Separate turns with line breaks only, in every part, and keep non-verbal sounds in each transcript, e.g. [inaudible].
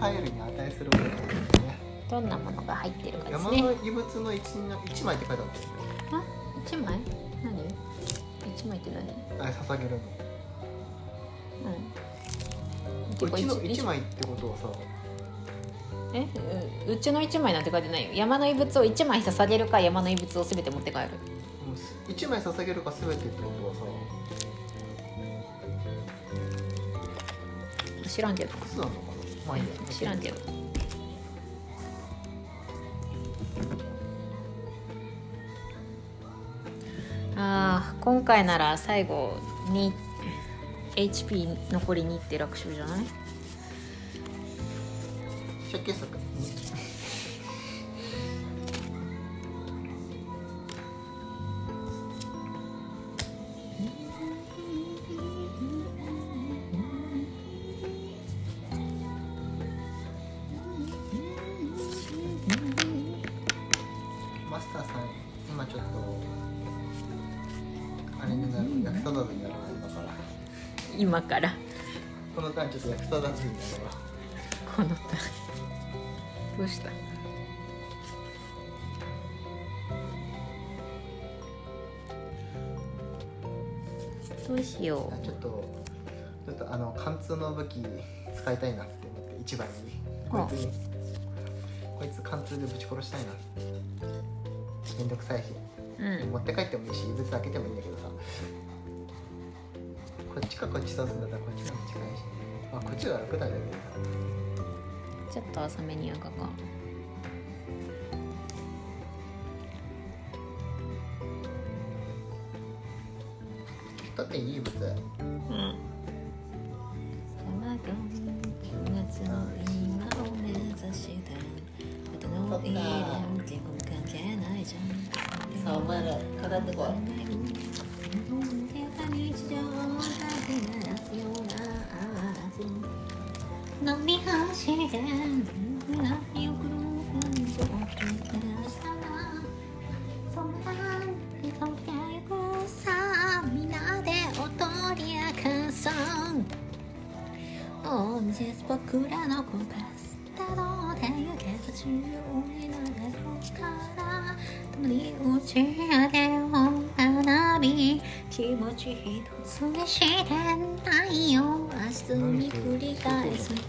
パイルに値するものなんですね。
どんなものが入ってるかです
山
ね
の遺物の一の一枚って書いてあったんですよ。
あ一枚？何？一枚って何？
あれ捧げるの。
うん。
これの
一
一枚ってことはさ。
え？ううちの一枚なんて書いてないよ。山の遺物を一枚捧げるか山の遺物をすべて持って帰る。
もうす一枚捧げるか全てってことはさ。
知らんけど。
複数なの？かなまあい。いや
知らんけどあー今回なら最後に HP 残り2って楽勝じゃない？
借金作たずになるわ
この歌どうした？どうしよ
ちょっとちょっとあの貫通の武器使いたいなって思って一番に。こいつに。こいつ貫通でぶち殺したいなめんどくさいし。
ううん。
持って帰ってもいいし異物開けてもいいんだけどさ。こっちかこっち刺すんだったらこっちが近いしまあこっちが楽だけどさ
ちょっと浅めに焼かか。
だっていい物
一つにしてないよ。明日に繰り返す。
かっ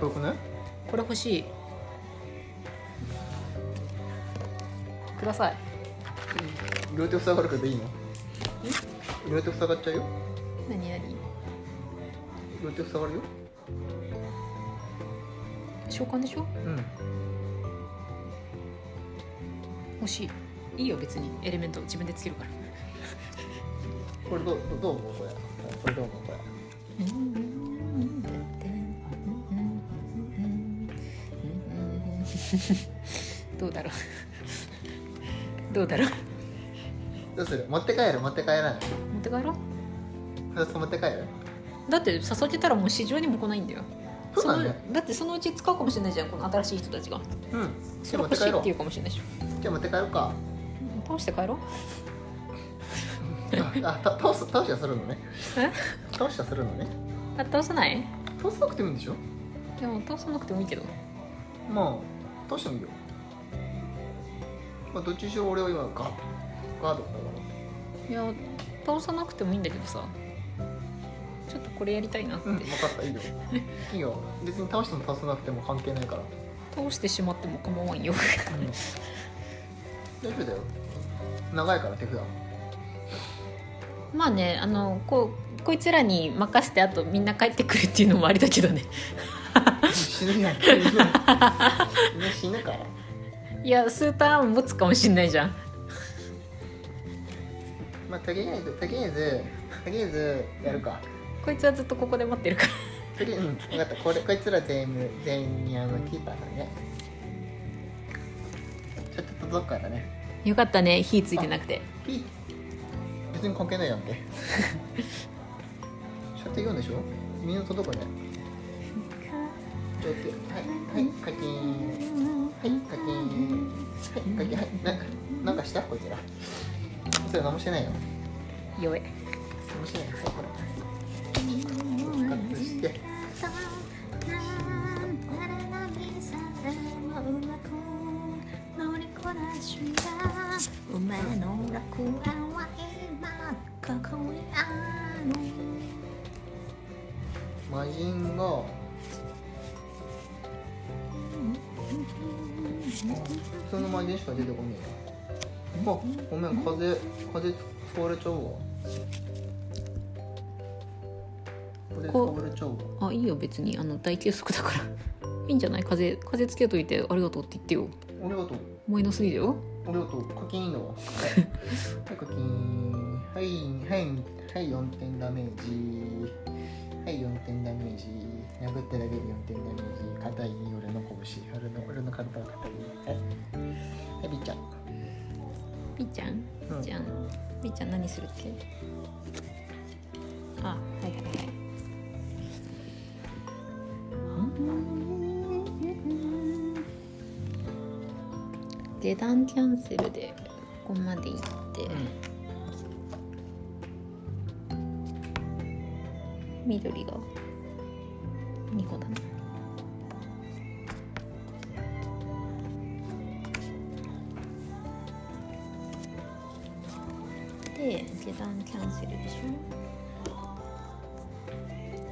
こよくない
これ欲しい。ください。
両手塞がるけどいいの？両手塞がっちゃうよ。
何何？
両手塞がるよ。
召喚でしょ？
うん。
欲しい。いいよ別に。エレメント自分でつけるから
これどうどう思うこれ？これどう思うこれ？
どうだろうどうだろう
どうする？持って帰る？持って帰らない？
持って帰ろう。
2つ持って帰る
だって誘ってたらもう市場にも来ないんだよ。
そうなんだよ
のだってそのうち使うかもしれないじゃんこの新しい人たちが。
うん。
そ
じゃあ持っ帰ろう
れ欲していって言うかもしれないでしょ
じゃあ持って帰ろうか。
倒して帰ろう
あた倒す倒しはするのね。
え？
倒しはするのね。
あ倒さない？
倒さなくてもいいんでしょ？
でも倒さなくてもいいけど。
まあ倒してもいいよ。まあどっちにしろ俺は今ガードガードだから。
いや倒さなくてもいいんだけどさ。ちょっとこれやりたいなって、
うん分かったいいよ。[laughs] いいよ。別に倒しても倒さなくても関係ないから、
倒してしまっても構わんよ。
大丈夫だよ。長いから手札
まあねあのこうこいつらに任せてあとみんな帰ってくるっていうのもありだけどね。
死ぬやんみんな死ぬから。[laughs]
いや数ターン持つかもしんないじゃん。
まあとりあえずとりあえずとりあえずやるか。
こいつはずっとここで待ってるから。
とりあえずうん分かった。これこいつら全員全員にあのキーパーだね。ちょっと届くからね。
よかったね。火ついてなくて。
ピー別に関係ないやんけ。射程やでしょ？みんな届くね。はいはい課金。はい課金。はい課金。はいなんかした？こいつら。それ何もしてないよ
弱い。
何もしてないはいこれ。復活して。うま
く乗りこなしだます馬の楽園は今ここにある
ジンが。ー通の魔人しか出てこねえやあごめん風風使われちゃうわ。風使れちゃうわ。
あいいよ別に。あの大休息だから。いいんじゃない？風風つけといてありがとうって言ってよ。
ありがとう。
思いのすぎだよ。
りがとう課金いいの。はい課金はいはいはい4点ダメージ。はい4点ダメージ。殴っただけで4点ダメージ。硬い俺の拳。俺の俺の体は硬い。はいはいビッちゃん
みーちゃん
うん。
じゃんみーちゃん何するっけ？あはいはいはい下段キャンセルでここまで行って、緑が2個だな。で下段キャンセルでしょ。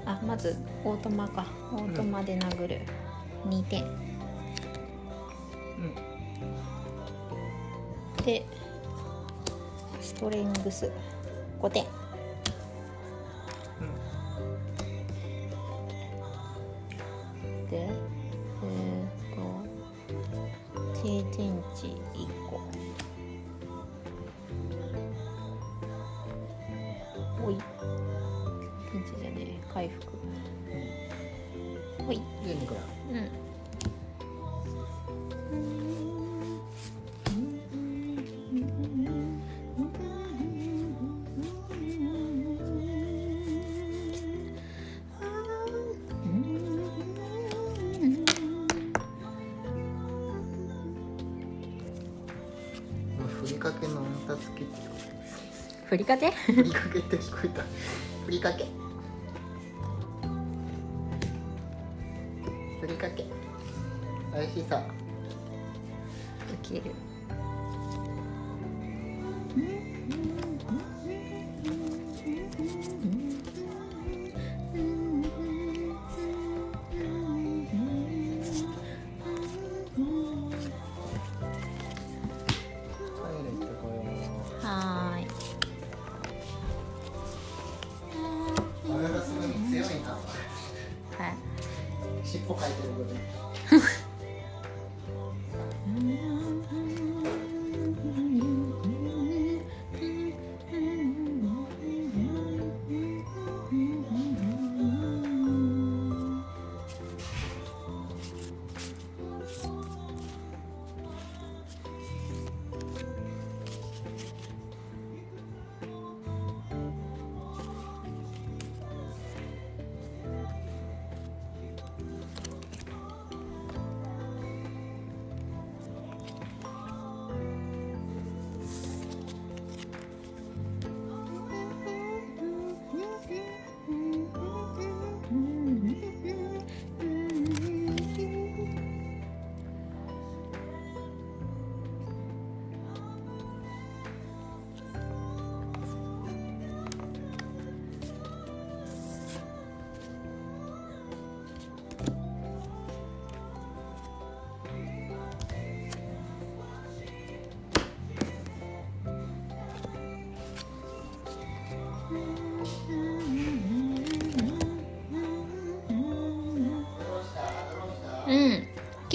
あまずオートマか。オートマで殴る、2点でストレングス。5点。でえー、と経験値1
ふりかけ？
ふりかけ
って聞こえた。ふりかけ？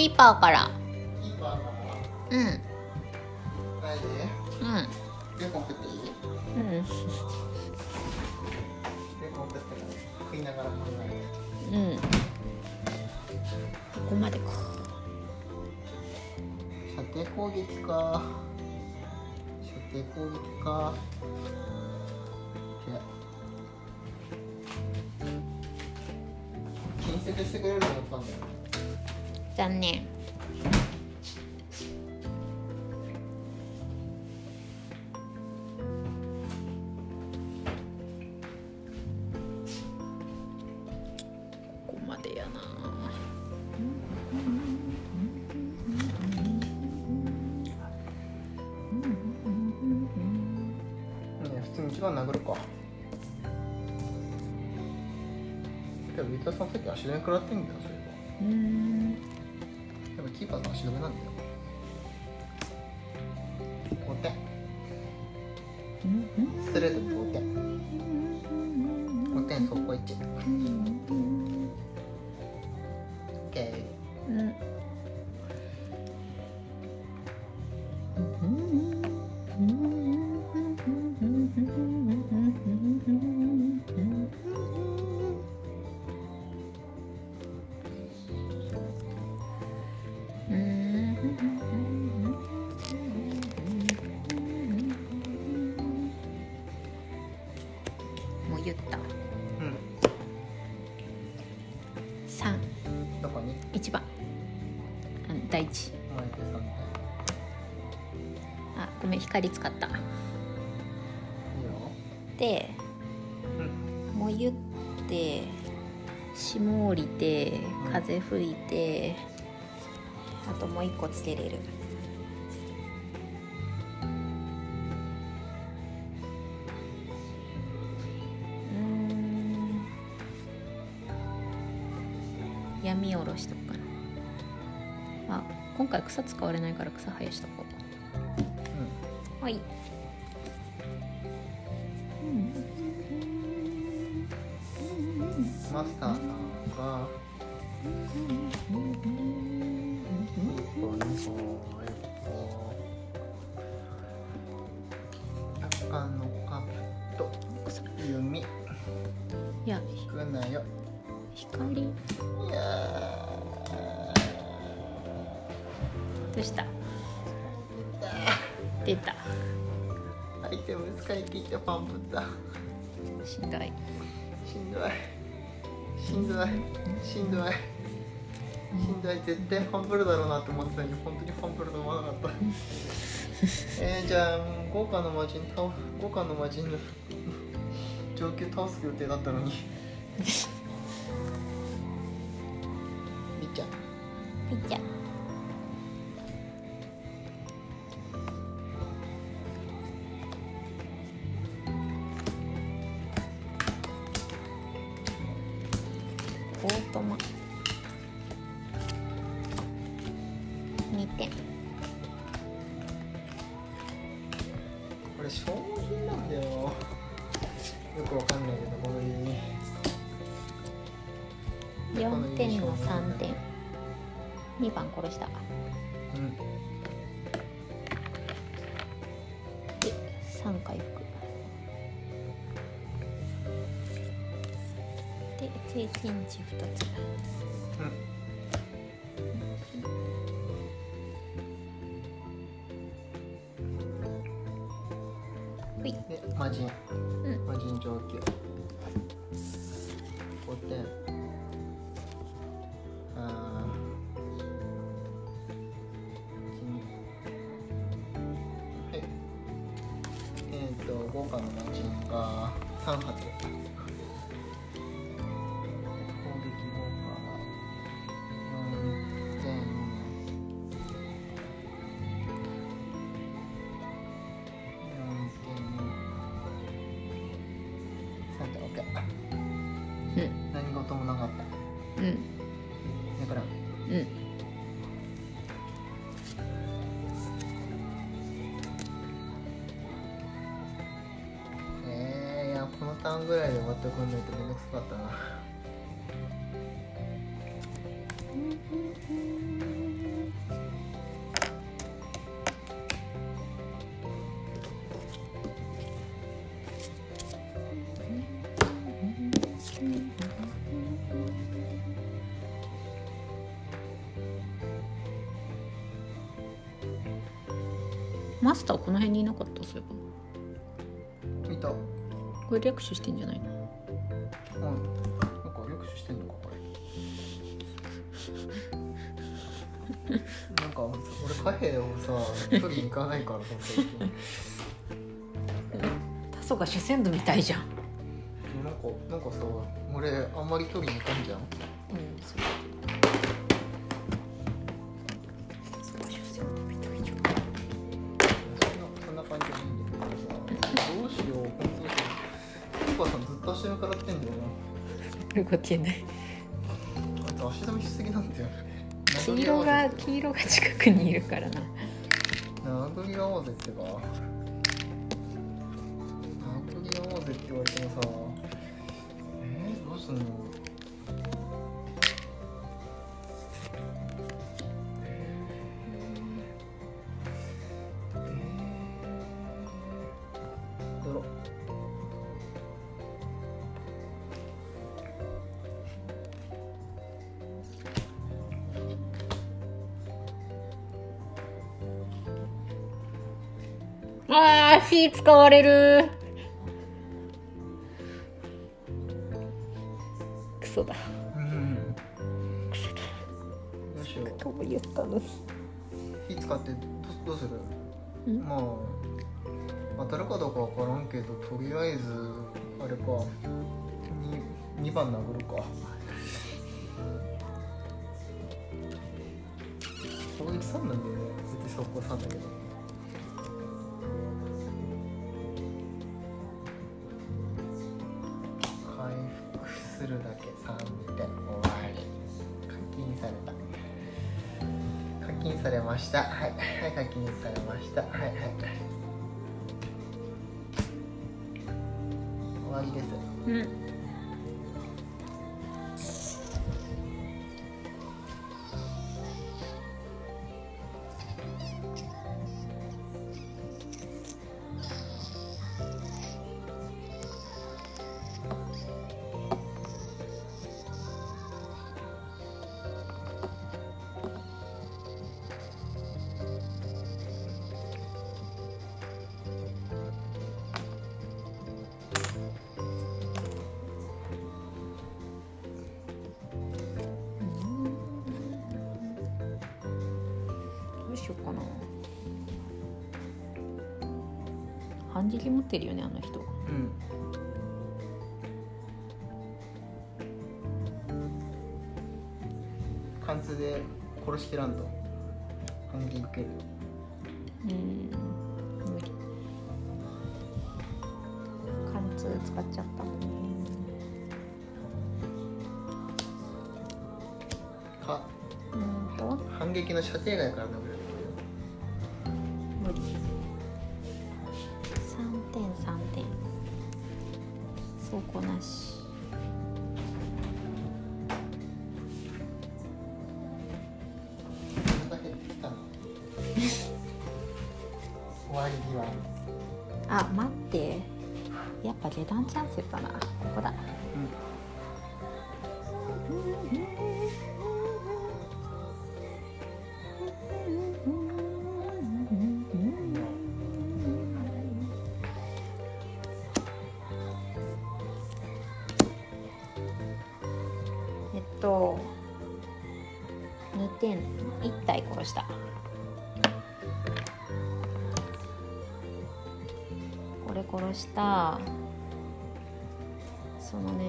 キーパーから。
キーパーか
うん。
らないで
うん。
ベーコン食っていい？
うん。
ベーコン食って食いながら考え
うん。ここまでか。
射程攻撃か。射程攻撃か。近接してくれると思ったんだよ
残念。ここまでやな。
ね普通に一番殴るかでも、ビーターさん。さっき足止め食らってん。
言った
うん。
3
どこに？
一番あの第一
前で3点。
あごめん光使った。で
うん。
もう言って霜降りて風吹いてあともう一個つけれる回草使われないから草生やしとこうはいしんどい。
しんどい。絶対ファンブルだろうなって思ってたのに本当にファンブルと思わなかった。[laughs] えー、じゃあ豪華の魔人倒豪華の魔人の上級倒す予定だったのに。[laughs] みっちゃん。
はいじゃあ2つ
うん。
ほい。
で魔人。
うん。
魔人上級5点あはい。えっ、と豪華の魔人が3発ぐらいで終わってくんないとめんどくさかったな。
マスターこの辺にいなかった？そういえ
見た。うん
ばこれ略取してんじゃないの？
俺貨幣をさ取りに行かないからさ最近
タソが主戦度みたいじゃん。
なんかなんかさ俺あんまり取りに行かんじゃん。
うんそう。タソが主戦度みたいじゃん
そんなそんな感じじゃないんだけどさどうしよう本当に。キーパーさんずっと足のからってんだよな。
るこって色が黄色が近くにいるからな。
殴り合おうぜってば
使われる。た
課金されました。はい。はい課金されました。はいはい。終わりです。
うん。か。
うんと。反撃の射程外から殴れる
これ殺した。そのね。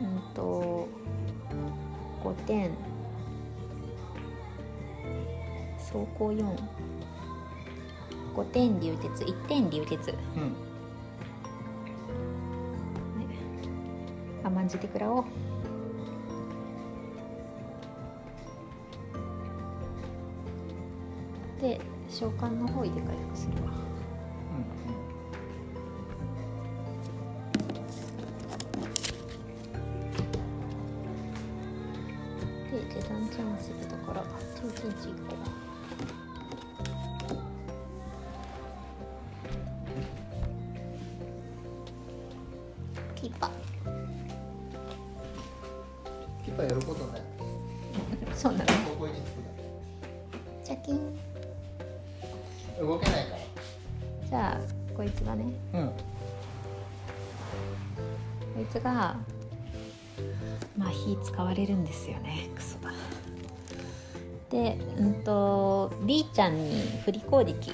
うんと5点。走行45点流鉄。1点流鉄。
うん。
甘んじて食らおうで召喚の方位で回復するわ。で下段チャンスだから経験値1個キーパー。
つ
がね。
らうん。
こいつがまあ火使われるんですよね。クソだでうんと B ちゃんに振り攻撃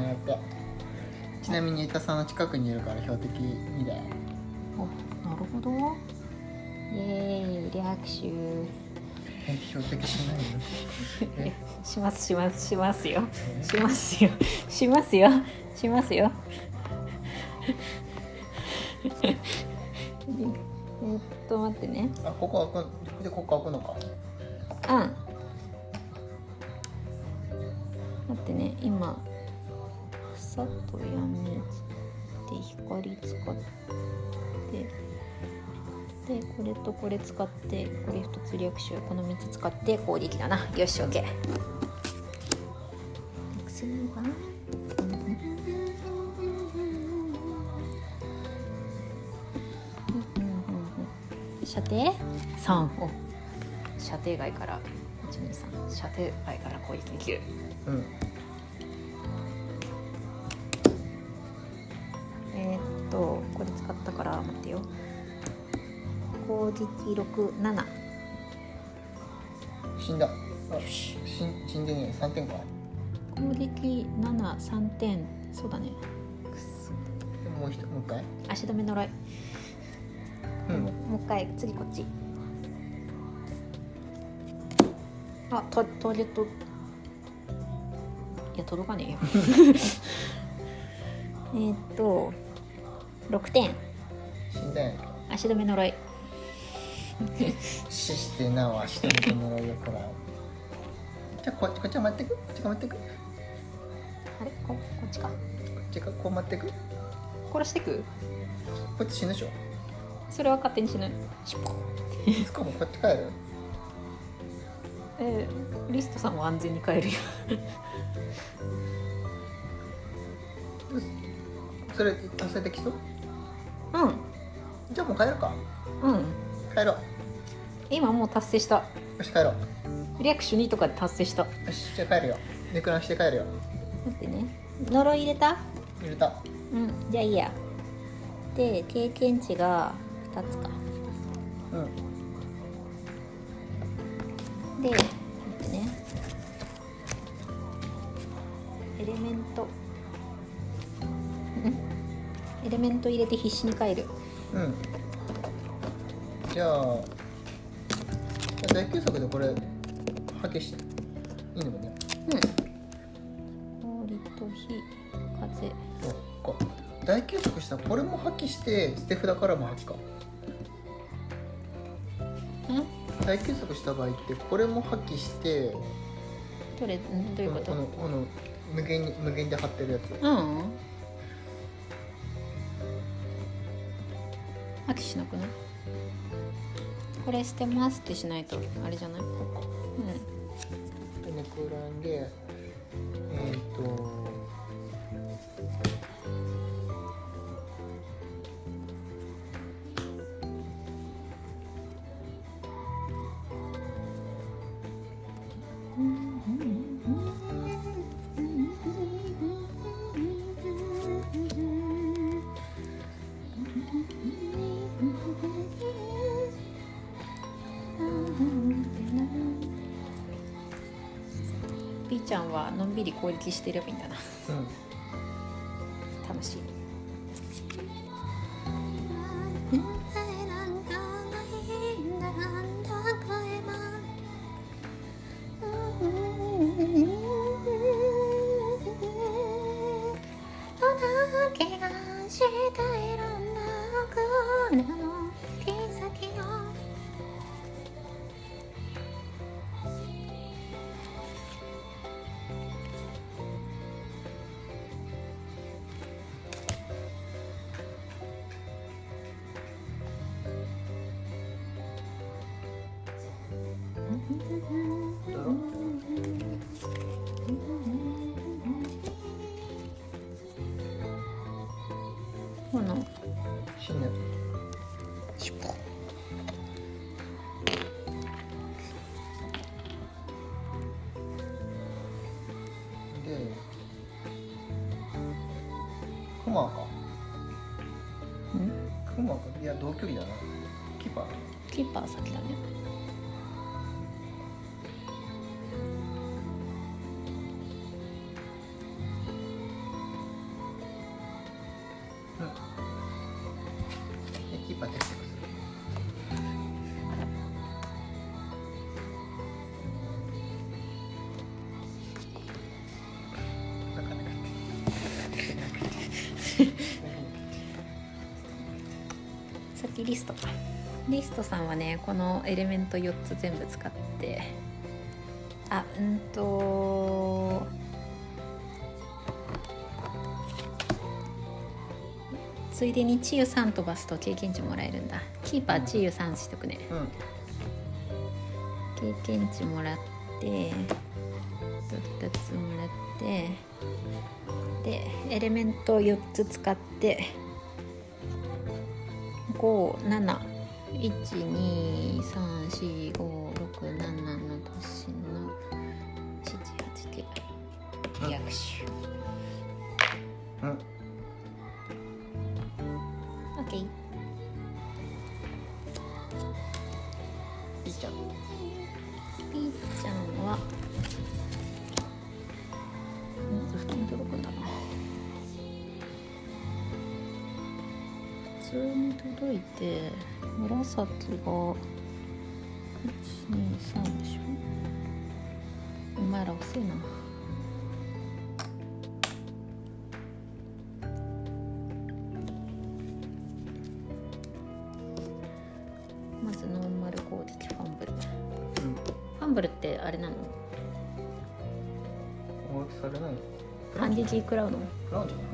はい
リスト
さんやって。ちなみに板さんの近くにいるから標的2台
おなるほど。イエーイ略手
え標的しないの？え？
しますしますしますよ。しますよ。しますよ。しますよ。えっと待ってね。
あここ開くでここ開くのか。
うん。待ってね今草と闇で光使ってでこれとこれ使ってこれ一つ略手この3つ使って攻撃だな。よし OK 次は射程3お。射程外から123射程外から攻撃できる。
うん
とこれ使ったから待ってよ。攻撃67
死んだ。あ死ん死んでね3点か。
攻撃73点。そうだね。
もう一もう一回。
足止め呪い、
うん。
もう一回。次こっち。あタターゲット。いや届かねえよ。[laughs] えーっと6点。
死んだやんけ
足止め呪い。
死してなお足止めてもらうよからじゃあこっちこっちは待ってく。こっちが待ってく。こ
あれ？ここっちか？
っちがこう待ってく。
殺してく？
こっち死ぬでしょ。
それは勝手にしないシュポ
いつかもこっち帰る。
えー、リストさんは安全に帰るよ。
それ達成できそう？
うん。
じゃあもう帰るか。
うん。
帰ろう。
今もう達成した。
よし帰ろ
略手2とかで達成した。
うよしじゃあ帰るよ。ネクランして帰るよ。
待ってね。呪い入れた？
入れた。
うん。じゃあいいや。で経験値が2つか。
うん。
でエレメント入れて必死に帰る。
うん。じゃあ大休息でこれ破棄していいのかね？
うん。氷と火風。
そっか。大休息したらこれも破棄して捨て札からも破棄か。
ん？
大休息した場合ってこれも破棄して
どれんどういうこと？
このこの無限に無限で貼ってるやつ。
うん飽きしなくない？これ捨てますってしないとあれじゃない？うん。
で
びり攻撃してればいいんだな
うん
楽しい
だ同距離だな。キーパー？
キーパー先だね。きリストか。リストさんはねこのエレメント4つ全部使って。あうんと。ついでに治癒3飛ばすと経験値もらえるんだ。キーパー治癒3しとくね。
うん。
経験値もらって。2つもらって。でエレメント4つ使って571234567 8食らうの
クラウンじゃない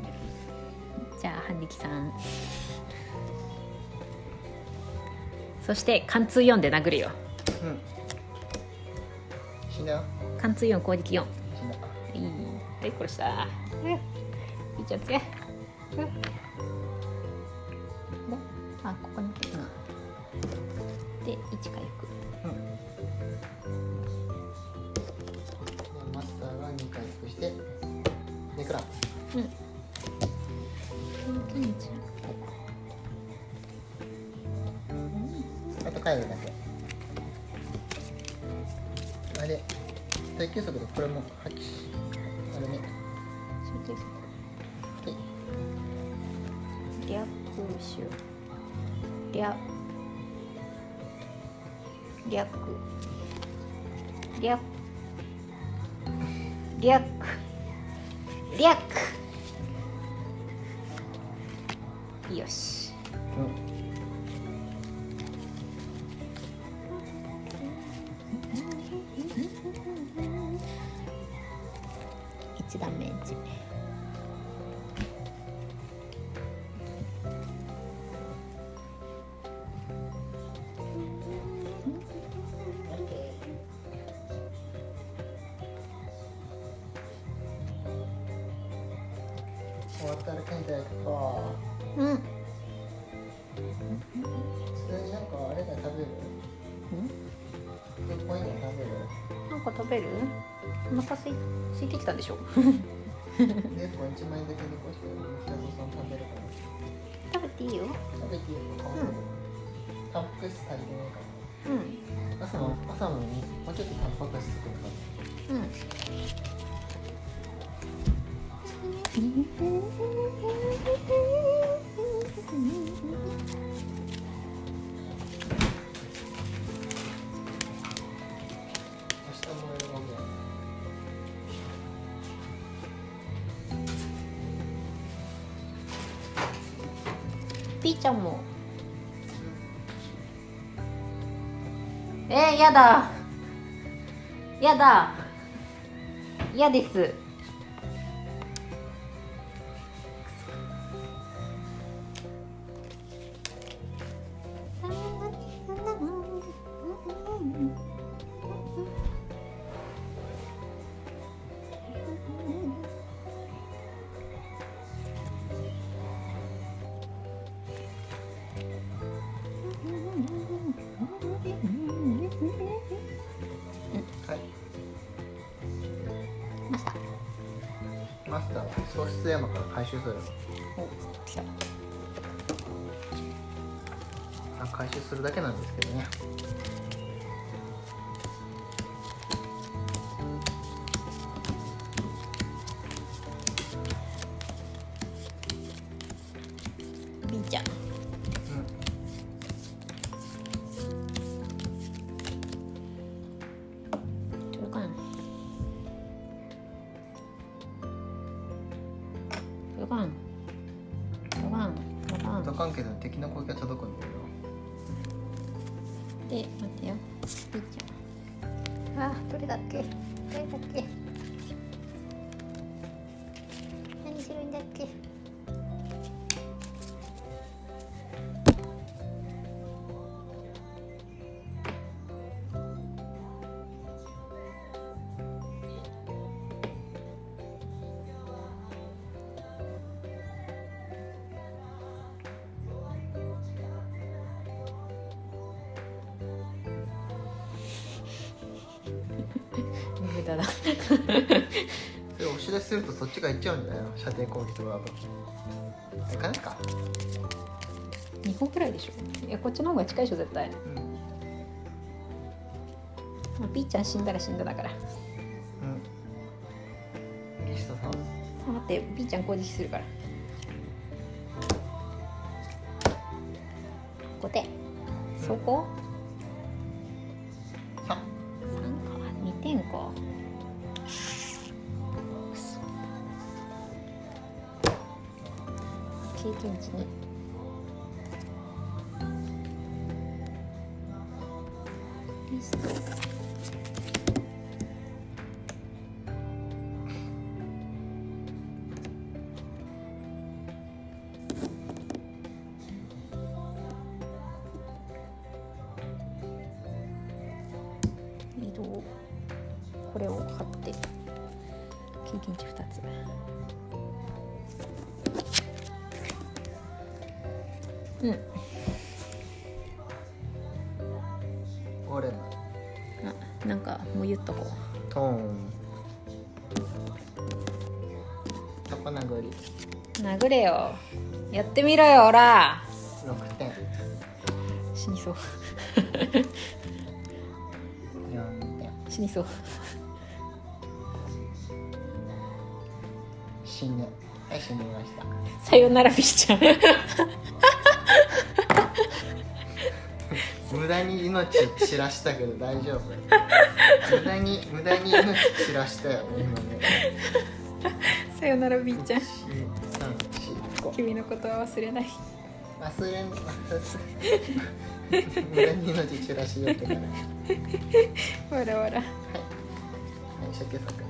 じゃあ反撃さん。そして貫通4で殴るよ。
うん。死んだよ。
貫通4攻撃4
死んだ。
いい。はい殺した。うん。いっちゃってうん
終わったら検体行くか
う。ん。
普通になんかあれだ食べる？こういうの食べる
なんか食べる？お腹すい空いてきたでしょ？[laughs]
でこれ1万円だけ残して北野さん食べるから。
食べていいよ。
食べていいよ。タンパク質足りてないか
うん。
ら朝も朝ももうちょっとタンパク質とか
うんピーちゃんも。えー、やだ。やだ。嫌です。
マスターは喪失山から回収する。
お来た。
あ回収するだけなんですけどね
無駄だ
それ押し出しするとそっちが行っちゃうんじゃないの射程攻撃とかいかないか。
2個くらいでしょ。いやこっちの方が近いでしょ絶対、
うん。
まあ、ピーちゃん死んだら死んだだから。
うん。リストさん。
待ってピーちゃん攻撃するからやってみろよおら
6点。
死にそう。
4点。
死にそう。
死ぬはい死にました。
さよならピーちゃん
無駄に命散らしたけど大丈夫。無駄に無駄に命散らしたよ今ね。
さよならピーちゃん
12345
君のことは忘れない。
忘れん忘れ無駄に命散らしようってから。はい。
わらわら
はい
はい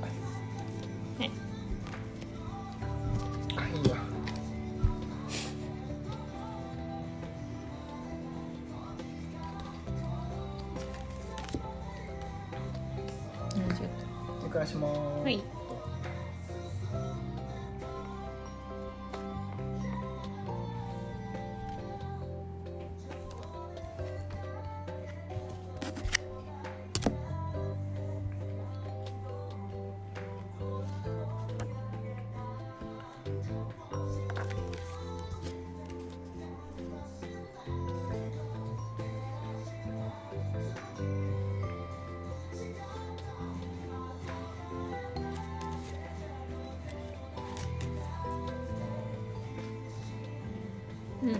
うん。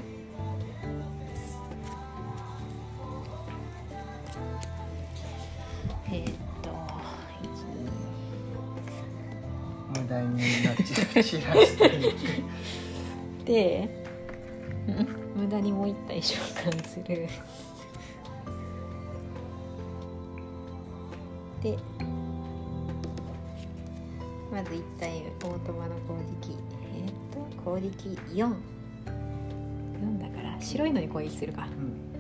えーっと
無駄に命散らしてる
1で、うん、無駄にもう一体召喚する。でまず1体オートマの攻撃。えーっと攻撃44だから白いのに攻撃するか。
うん。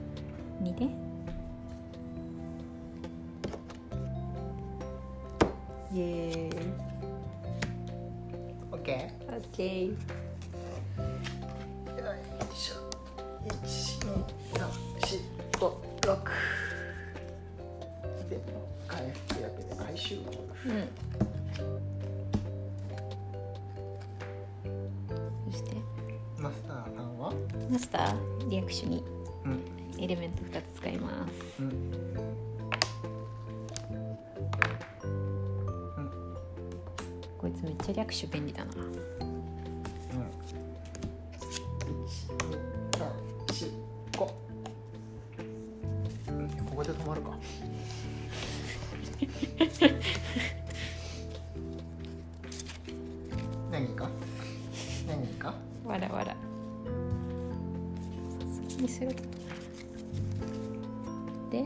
そうにすることで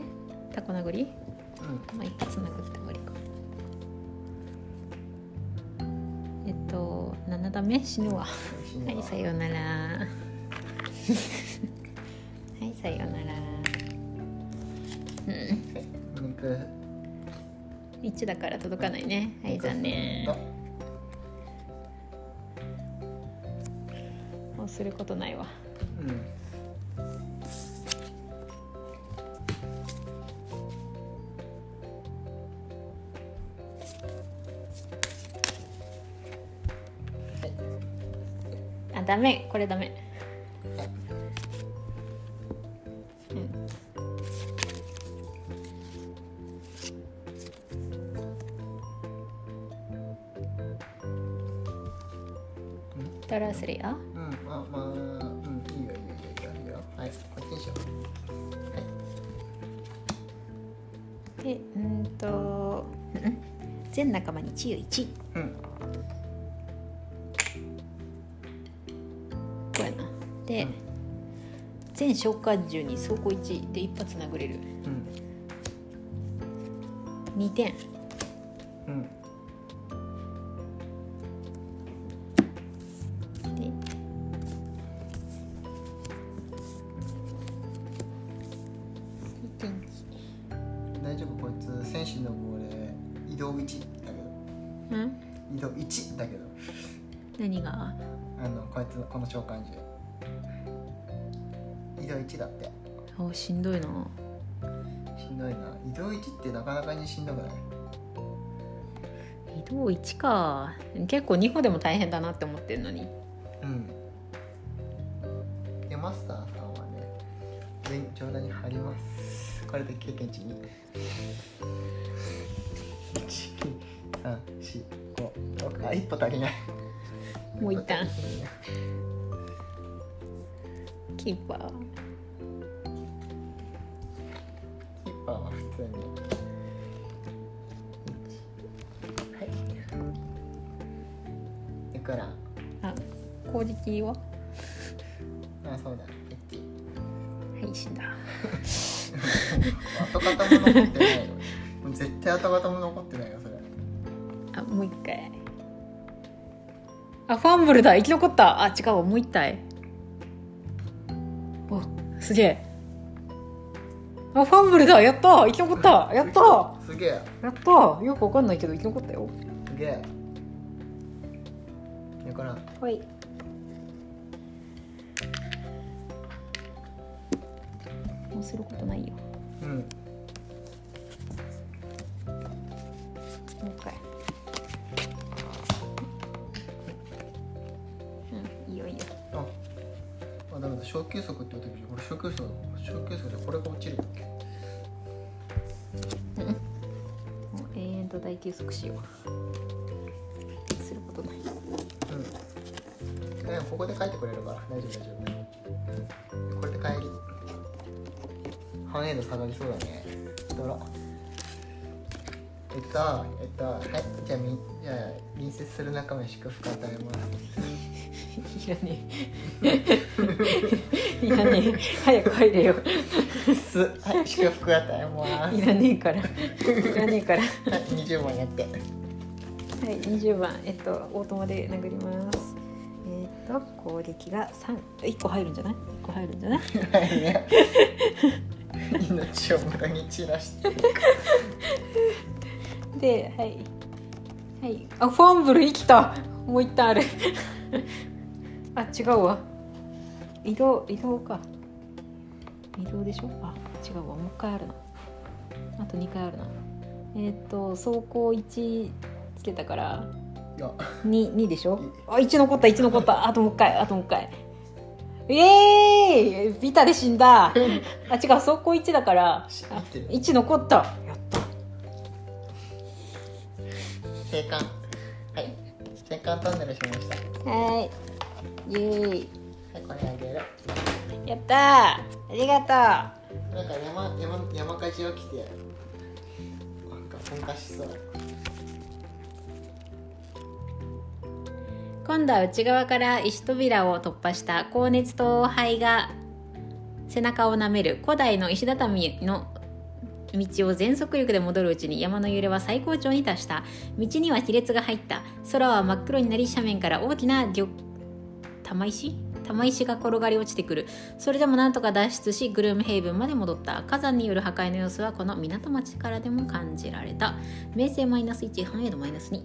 タコ殴り？
うん。
まあ一発殴って終わりか。えっと7ダメ死ぬわ。はいさようなら。はいさようなら。うん。
肉
1だから届かないね。はい残念。もうすることないわこれダメ。
はい
うん。トラスリア
うん。まあまあうん。いいよいいよいいよいいよいいよはいこっちにしようはい
でうん。とうん。全仲間に治癒1
うん。
で、全召喚獣に走行1で一発殴れる。
うん。
2点
うん。
で。2点
大丈夫？こいつ戦士の棒で移動1だけど。
うん？
移動1だけど。
何が？
あのこいつこの召喚獣
あしんどいな。
しんどいな。移動1ってなかなかにしんどくない？
移動1か。結構2個でも大変だなって思ってるのに。
うん。でマスターさんはね全上段に貼ります。これで経験値に。12345あ一歩足りない。
もう一旦。キーパー
キーパーは普通に。はい。だから。
あ攻撃は？
あそうだ。ペッティ
はい死んだ。
跡形も残ってないよもう絶対跡形も残ってないよそれ。
あもう一回。あファンブルだ。生き残った。あ違うわ。もう一体。おすげえあファンブルだ。やった。生き残った。やった。
すげえ。
やった。よくわかんないけど生き残ったよ。
すげえ。だから
はい。もうすることないよ。
うん。
もう一回
小休息って言う時俺小休息小休息でこれが落ちるよ
もう永遠と大休息しよう。することない。
うん。でもここで書いてくれるから大丈夫大丈夫。これで帰り。繁栄度下がりそうだね。どろ。えっとえっとはいじゃあみじゃあ隣接する仲間に祝福与えます
いらねえ。[laughs] いらねえ。早く入れよ
す。はい祝福与えます。
いらねえから。いらねえから。は
はい20番やって。
い20番えっとオートマで殴ります。えっと攻撃が31個入るんじゃない？1個入るんじゃない？
はい。ね命を無駄に散らして。
ではい。はい。あファンブル生きた。もう一旦あるあ違うわ。移動移動か。移動でしょ？あ違うわ。もう一回あるな。あと2回あるな。えっ、と走行1つけたから。
いや。
2, 2でしょ？あ1残った1残った。あともう一回あともう一回。ええー、ビタで死んだ。[laughs] あ違う走行1だから。
知ってる。
1残った。やった。
生還はい。生還トンネルしました。
はいイエーイ。
はいこれあげる。
やったー。ありがとう。
なんか山山山火事起きてなんか噴火しそう。
今度は内側から石扉を突破した高熱と灰が背中を舐める古代の石畳の道を全速力で戻るうちに山の揺れは最高潮に達した。道には亀裂が入った。空は真っ黒になり斜面から大きな玉玉石？玉石が転がり落ちてくる。それでもなんとか脱出しグルームヘイブンまで戻った。火山による破壊の様子はこの港町からでも感じられた。名声マイナス1繁栄度マイナス2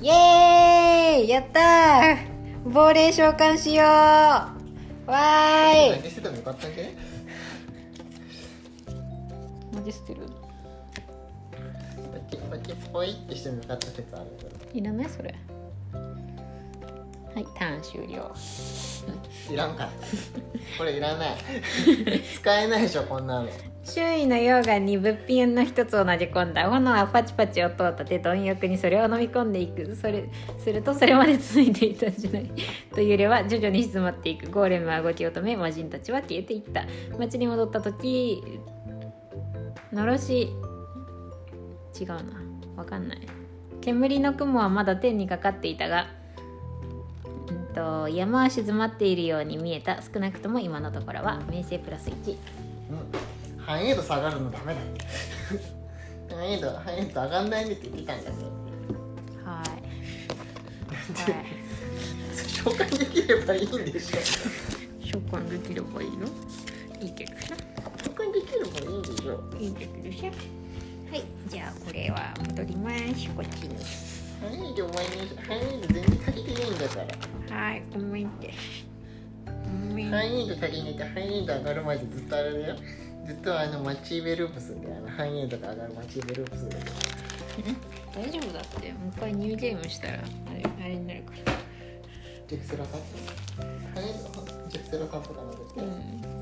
イエーイ！やったー！亡霊召喚しよう！わーい！
何しててもよかっけ
マジ捨てる？
バッチバッチポイってしてもよかった説あるけど。
いらない？それはいターン終了。
いらんか [laughs] これいらない。使えないでしょこんなの。
周囲の溶岩に物品の一つを投げ込んだ。炎はパチパチ音を立て貪欲にそれを飲み込んでいく。それするとそれまで続いていた時代。というよりは徐々に静まっていく。ゴーレムは動きを止め魔人たちは消えていった。町に戻った時のろし。違うな。わかんない。煙の雲はまだ天にかかっていたがうんと山は静まっているように見えた少なくとも今のところは名声プラス1
うん繁栄度下がるのダメだ繁栄度繁栄度上がんないねって言ってたんだけど
はい。はい。
召喚できればいいんでしょ
召喚できればいいよ。いいけどさ。
召喚できればいいんでしょ
いいけどさ。はい。じゃあこれは戻ります。こっちに。
繁栄度お前に繁栄度全然足りてないんだから
はい。ごめんって。ごめん。
繁栄度足りないと繁栄度上がるまでずっとあれだよずっとあのマチーベループするんだよあの繁栄度が上がるマチーベループするんだよ
大丈夫だって。もう一回ニューゲームしたら、あれ、あれになるから。
ジェクセラさんジェクセラさんとかの絶対、
うん。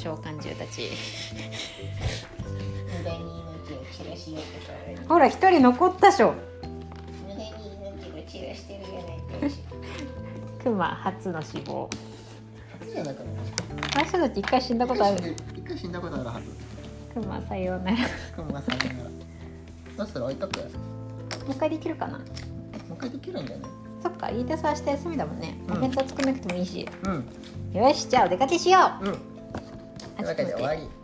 召喚獣たちほら一人残ったしょ
無駄に命を散らしてるじゃないかし
クマ初の死亡
初じゃなくない
あの一回死んだことある
一回死んだことあるはず
クマさようならも
雲がさんならどうする置いとくも
う一回できるかなも
う一回できるんじゃない
そっかいいてさ明日休みだもんねお弁当作んなくてもいいし、
うん
よしじゃあお出かけしよう
うんわけで終わり。